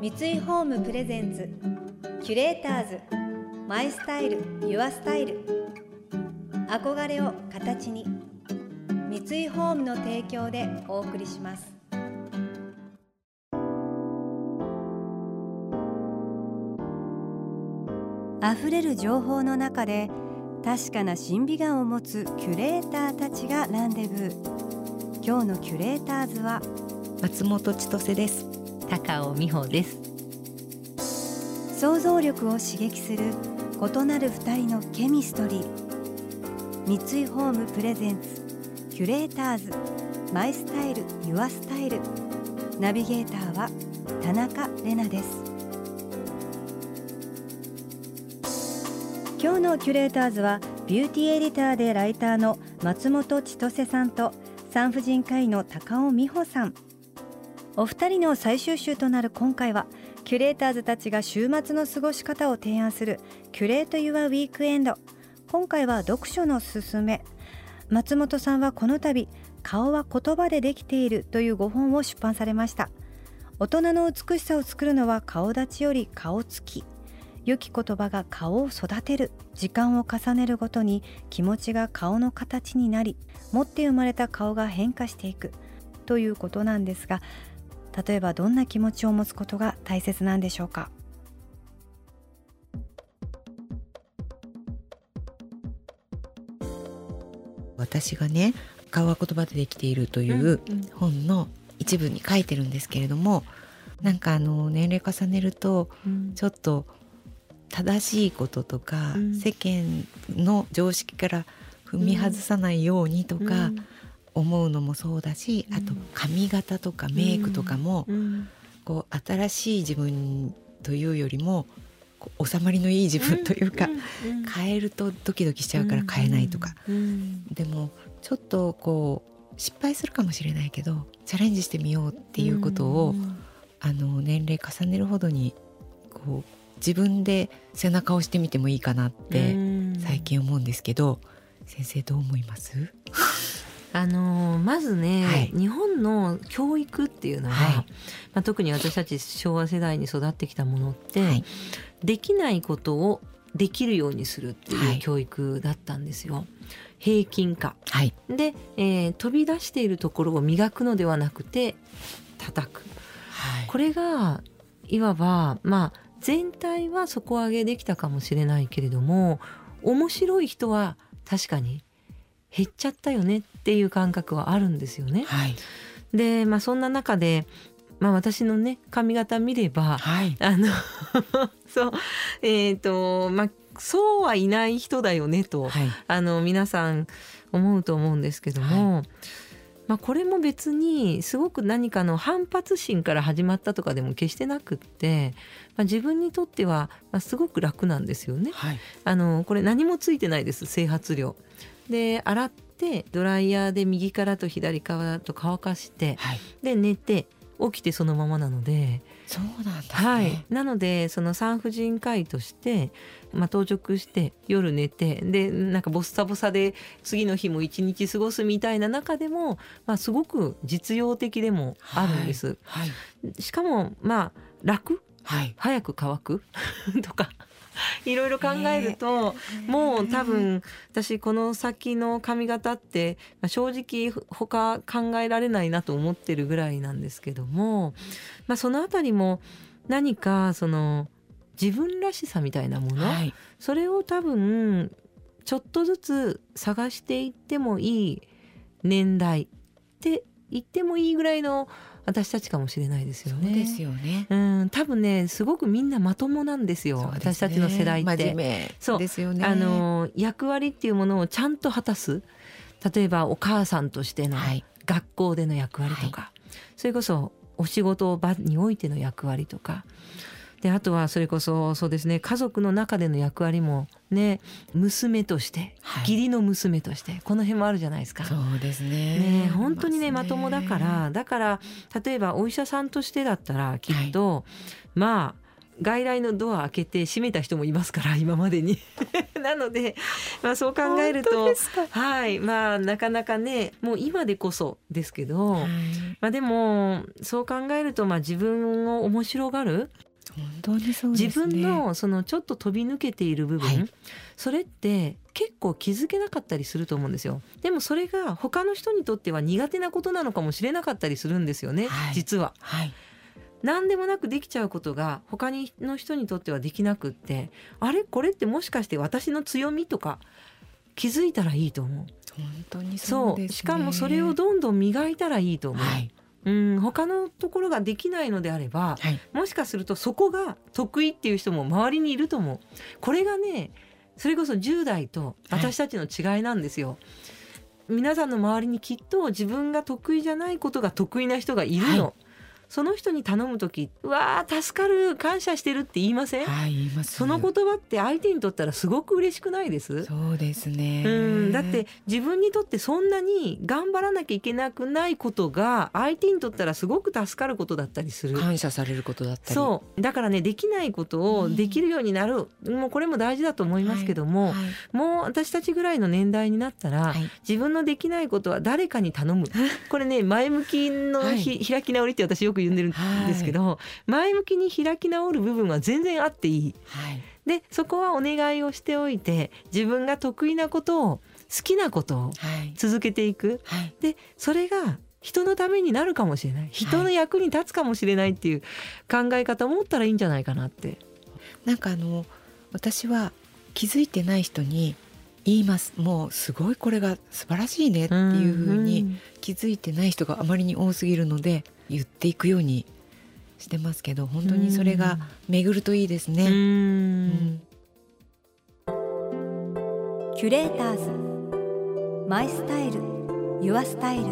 三井ホームプレゼンツキュレーターズマイスタイルユアスタイル。憧れを形に三井ホームの提供でお送りします。溢れる情報の中で確かな審美眼を持つキュレーターたちがランデブー。今日のキュレーターズは松本千歳です。高尾美穂です。想像力を刺激する異なる二人のケミストリー。三井ホームプレゼンツキュレーターズ。マイスタイルユアスタイル。ナビゲーターは田中れなです。今日のキュレーターズはビューティーエディターでライターの松本千歳さんと産婦人科医の高尾美穂さん。お二人の最終週となる今回はキュレーターズたちが週末の過ごし方を提案するキュレート・ユア・ウィークエンド。今回は読書のすすめ。松本さんはこの度顔は言葉でできているというご本を出版されました。大人の美しさを作るのは顔立ちより顔つき。良き言葉が顔を育てる。時間を重ねるごとに気持ちが顔の形になり持って生まれた顔が変化していく。ということなんですが例えばどんな気持ちを持つことが大切なんでしょうか？私がね「顔は言葉でできている」という本の一部に書いてるんですけれども、なんかあの年齢重ねるとちょっと正しいこととか、世間の常識から踏み外さないようにとか、思うのもそうだし、あと髪型とかメイクとかも、こう新しい自分というよりも収まりのいい自分というか、変えるとドキドキしちゃうから変えないとか、でもちょっとこう失敗するかもしれないけどチャレンジしてみようっていうことを、あの年齢重ねるほどにこう自分で背中を押してみてもいいかなって最近思うんですけど先生どう思います？あのまずね、はい、日本の教育っていうのは、はい、まあ、特に私たち昭和世代に育ってきたものって、はい、できないことをできるようにするっていう教育だったんですよ。平均化、で、えー、飛び出しているところを磨くのではなくて叩く、これがいわばまあ全体は底上げできたかもしれないけれども面白い人は確かに減っちゃったよねっていう感覚はあるんですよね。はい、で、まあ、そんな中で、まあ、私のね髪型見れば、はい、あの そうえっ、ー、とまあそうはいない人だよねと、はい、あの皆さん思うと思うんですけども。まあ、これも別にすごく何かの反発心から始まったとかでも決してなくって、まあ、自分にとってはすごく楽なんですよね。はい、あのこれ何もついてないです整髪料。で洗ってドライヤーで右からと左からと乾かして、はい、で寝て起きてそのままなのでそうなんだ、ね、はい。なのでその産婦人科医として、まあ、当直して夜寝てでなんかボッサボサで次の日も一日過ごすみたいな中でも、まあ、すごく実用的でもあるんです。はいはい、しかもまあ楽、はい、早く乾く？とか いろいろ考えると、もう多分私この先の髪型って正直他考えられないなと思ってるぐらいなんですけども、まあ、その辺りも何かその自分らしさみたいなもの、はい、それを多分ちょっとずつ探していってもいい年代って言ってもいいぐらいの私たちかもしれないですよね。そうですよね。うん、多分ね、すごくみんなまともなんですよ。すね、私たちの世代って。そうですよね。あの役割っていうものをちゃんと果たす。例えばお母さんとしての学校での役割とか、はい、それこそお仕事場においての役割とか。であとはそれこそそうですね家族の中での役割もね娘として、はい、義理の娘としてこの辺もあるじゃないですか。そうですね。ね本当にねまともだからだから例えばお医者さんとしてだったらきっと、はい、まあ外来のドア開けて閉めた人もいますから 今までに。なので、まあ、そう考えるとはい。まあなかなかねもう今でこそですけど、はい、まあでもそう考えるとまあ自分を面白がる本当にそう、ね、自分のそのちょっと飛び抜けている部分、はい、それって結構気づけなかったりすると思うんですよ。でもそれが他の人にとっては苦手なことなのかもしれなかったりするんですよね、はい、実は。はい。何でもなくできちゃうことが他の人にとってはできなくってあれ？これってもしかして私の強みとか気づいたらいいと思う。本当にそう、ね、しかもそれをどんどん磨いたらいいと思う。はいうん他のところができないのであれば、はい、もしかするとそこが得意っていう人も周りにいると思う。これがねそれこそ10代と私たちの違いなんですよ、はい、皆さんの周りにきっと自分が得意じゃないことが得意な人がいるの、はいその人に頼む時「うわー助かる感謝してる」って言いません、はい、言います。その言葉って相手にとったらすごく嬉しくないです？そうですね。うんだって自分にとってそんなに頑張らなきゃいけなくないことが相手にとったらすごく助かることだったりする。感謝されることだったり。そう。だからねできないことをできるようになる、うん、もうこれも大事だと思いますけども、はいはい、もう私たちぐらいの年代になったら、はい、自分のできないことは誰かに頼む。これね前向きのひ、開き直りって私よく言んでるんですけど、はい、前向きに開き直る部分は全然あっていい。はい、でそこはお願いをしておいて自分が得意なことを好きなことを続けていく。はい、でそれが人のためになるかもしれない。人の役に立つかもしれないっていう考え方を持ったらいいんじゃないかなって。なんかあの私は気づいてない人に言います。もうすごいこれが素晴らしいねっていうふうに気づいてない人があまりに多すぎるので言っていくようにしてますけど本当にそれが巡るといいですね。キュレーターズ。マイスタイル。ユアスタイル。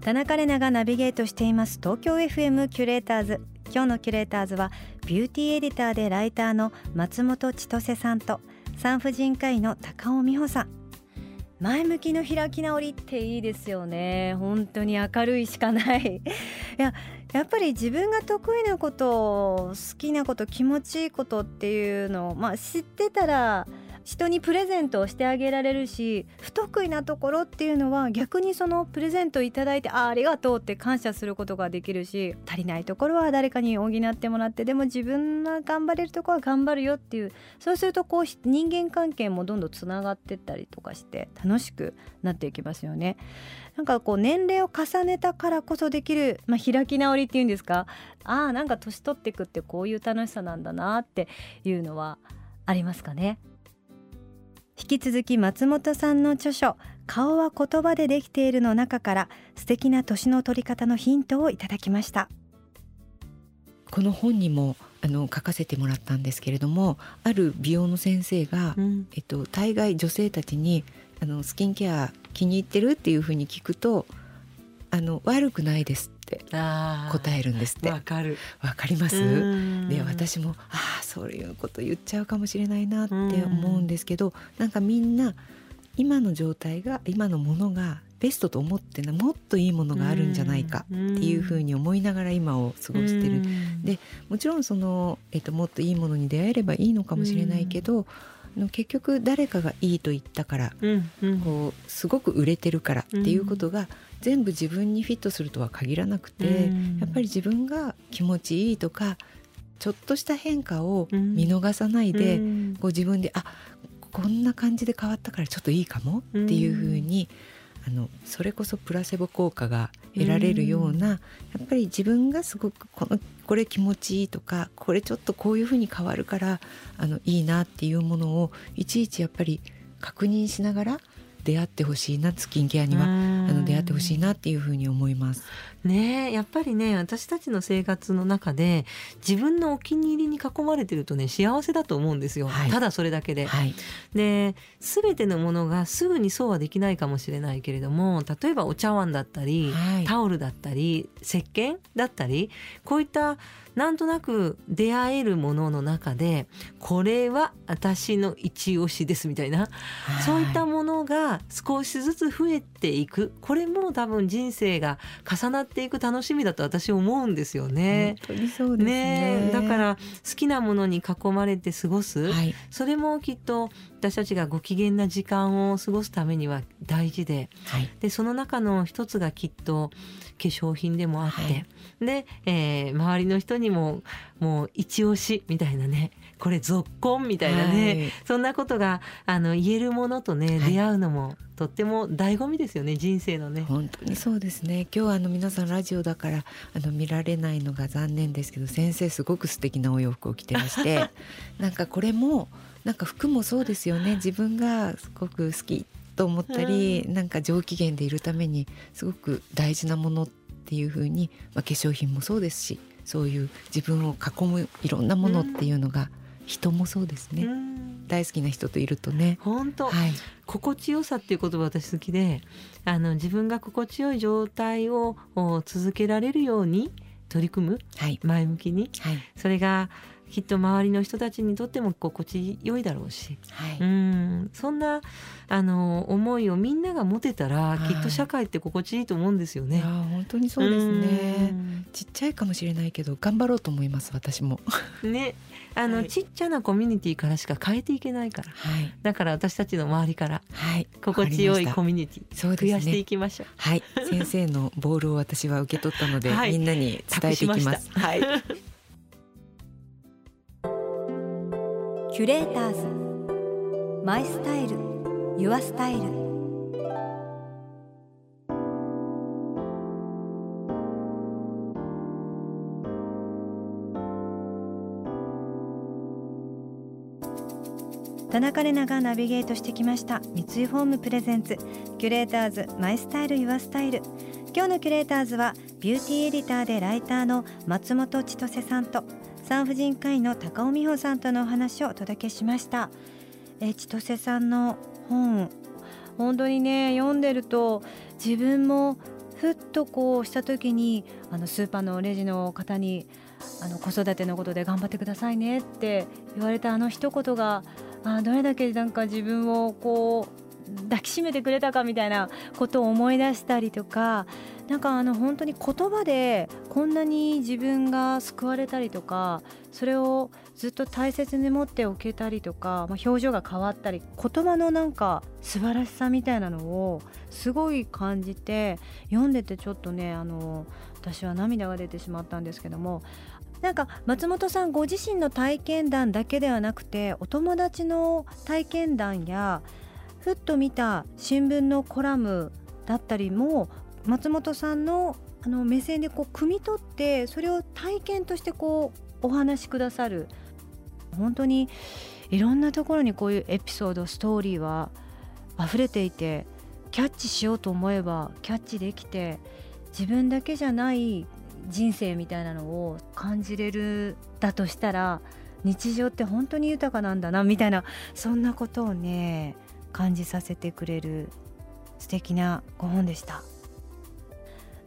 田中れながナビゲートしています。東京 FM キュレーターズ。今日のキュレーターズはビューティーエディターでライターの松本千歳さんと産婦人科医の高尾美穂さん前向きの開き直りっていいですよね。本当に明るいしかない。いややっぱり自分が得意なこと好きなこと気持ちいいことっていうのを、まあ、知ってたら人にプレゼントをしてあげられるし不得意なところっていうのは逆にそのプレゼントをいただいてあありがとうって感謝することができるし足りないところは誰かに補ってもらってでも自分が頑張れるところは頑張るよっていうそうするとこう人間関係もどんどんつながってったりとかして楽しくなっていきますよね。なんかこう年齢を重ねたからこそできる、まあ、開き直りっていうんですかああなんか年取っていくってこういう楽しさなんだなっていうのはありますかね。引き続き松本さんの著書顔は言葉でできているの中から素敵な年の取り方のヒントをいただきました。この本にもあの書かせてもらったんですけれどもある美容の先生が、うん、えっと、大概女性たちにあのスキンケア気に入ってるっていうふうに聞くとあの悪くないですって答えるんですって。わかる。わかります？で私もああそういうこと言っちゃうかもしれないなって思うんですけどなんかみんな今の状態が今のものがベストと思ってなもっといいものがあるんじゃないかっていうふうに思いながら今を過ごしてる。でもちろんその、えっと、もっといいものに出会えればいいのかもしれないけど結局誰かがいいと言ったから、うんうん、こうすごく売れてるからっていうことが、全部自分にフィットするとは限らなくて、うん、やっぱり自分が気持ちいいとかちょっとした変化を見逃さないで、うん、こう自分であこんな感じで変わったからちょっといいかもっていうふうに、あのそれこそプラセボ効果が得られるような、やっぱり自分がすごくこのこれ気持ちいいとかこれちょっとこういうふうに変わるからあのいいなっていうものをいちいちやっぱり確認しながら出会ってほしいなスキンケアには。あの出ほしいなっていうふうに思います。ねやっぱりね私たちの生活の中で自分のお気に入りに囲まれてるとね幸せだと思うんですよ、はい、ただそれだけで。はい、で全てのものがすぐにそうはできないかもしれないけれども例えばお茶碗だったり、はい、タオルだったり石鹸だったりこういったなんとなく出会えるものの中でこれは私の一押しですみたいな、はい、そういったものが少しずつ増えていく。これも多分人生が重なっていく楽しみだと私思うんですよね。本当にそうですね、ね、だから好きなものに囲まれて過ごす、はい、それもきっと私たちがご機嫌な時間を過ごすためには大事ではい、でその中の一つがきっと化粧品でもあって、はい、で、えー、周りの人にももう一押しみたいなねこれ続婚みたいなね、はい、そんなことがあの言えるものとね出会うのもとっても醍醐味ですよね人生のね。本当に。そうですね。今日はあの皆さんラジオだからあの見られないのが残念ですけど先生すごく素敵なお洋服を着てまして なんかこれもなんか服もそうですよね。自分がすごく好きと思ったり、うん、なんか上機嫌でいるためにすごく大事なものっていうふうに、まあ、化粧品もそうですしそういう自分を囲むいろんなものっていうのが、人もそうですね、うん、大好きな人といるとね。本当、はい、心地よさっていう言葉私好きであの自分が心地よい状態を続けられるように取り組む、はい、前向きに、はい、それがきっと周りの人たちにとっても心地よいだろうし、はい、うん。そんなあの思いをみんなが持てたら、きっと社会って心地いいと思うんですよね。本当にそうですね。ちっちゃいかもしれないけど頑張ろうと思います私も。ね。あの、はい、ちっちゃなコミュニティからしか変えていけないから、はい、だから私たちの周りから、はい、心地よいコミュニティ、増やしていきましょう。はい。先生のボールを私は受け取ったので、みんなに伝えていきます。はいキュレーターズ。マイスタイル。ユアスタイル。田中れながナビゲートしてきました。三井ホームプレゼンツ。キュレーターズ。マイスタイル。ユアスタイル。今日のキュレーターズはビューティーエディターでライターの松本千登世さんと産婦人科医の高尾美穂さんとのお話をお届けしました。え千歳さんの本本当にね読んでると自分もふっとこうした時にあのスーパーのレジの方にあの子育てのことで頑張ってくださいねって言われたあの一言があどれだけなんか自分をこう抱きしめてくれたかみたいなことを思い出したりとかなんかあの本当に言葉でこんなに自分が救われたりとかそれをずっと大切に持っておけたりとか、まあ、表情が変わったり言葉のなんか素晴らしさみたいなのをすごい感じて読んでてちょっとねあの私は涙が出てしまったんですけどもなんか松本さんご自身の体験談だけではなくてお友達の体験談やふっと見た新聞のコラムだったりも松本さんのあの目線でこう汲み取ってそれを体験としてこうお話しくださる。本当にいろんなところにこういうエピソードストーリーは溢れていてキャッチしようと思えばキャッチできて自分だけじゃない人生みたいなのを感じれるだとしたら日常って本当に豊かなんだなみたいなそんなことをね感じさせてくれる素敵なご本でした。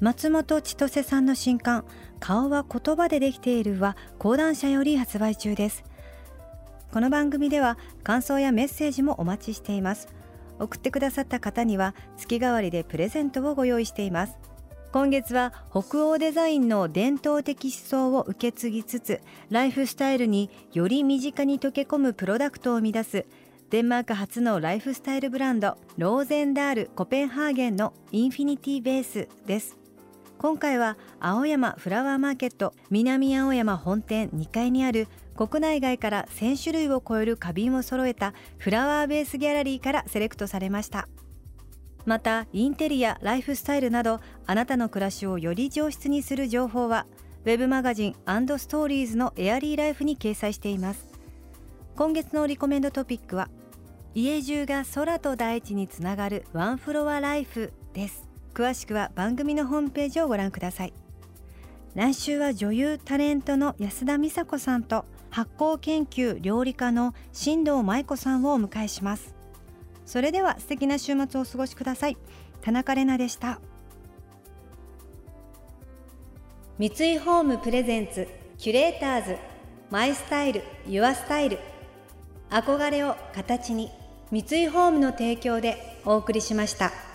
松本千歳さんの新刊顔は言葉でできているは講談社より発売中です。この番組では感想やメッセージもお待ちしています。送ってくださった方には月替わりでプレゼントをご用意しています。今月は北欧デザインの伝統的思想を受け継ぎつつライフスタイルにより身近に溶け込むプロダクトを生み出すデンマーク初のライフスタイルブランドローゼンダールコペンハーゲンのインフィニティベースです。今回は青山フラワーマーケット南青山本店2階にある国内外から1000種類を超える花瓶を揃えたフラワーベースギャラリーからセレクトされました。またインテリアライフスタイルなどあなたの暮らしをより上質にする情報はウェブマガジンストーリーズのエアリーライフに掲載しています。今月のリコメンドトピックは家中が空と大地につながるワンフロアライフです。詳しくは番組のホームページをご覧ください。来週は女優タレントの安田美沙子さんと発酵研究料理家の新藤舞子さんをお迎えします。それでは素敵な週末をお過ごしください。田中れなでした。三井ホームプレゼンツキュレーターズマイスタイルユアスタイル。憧れを形に。三井ホームの提供でお送りしました。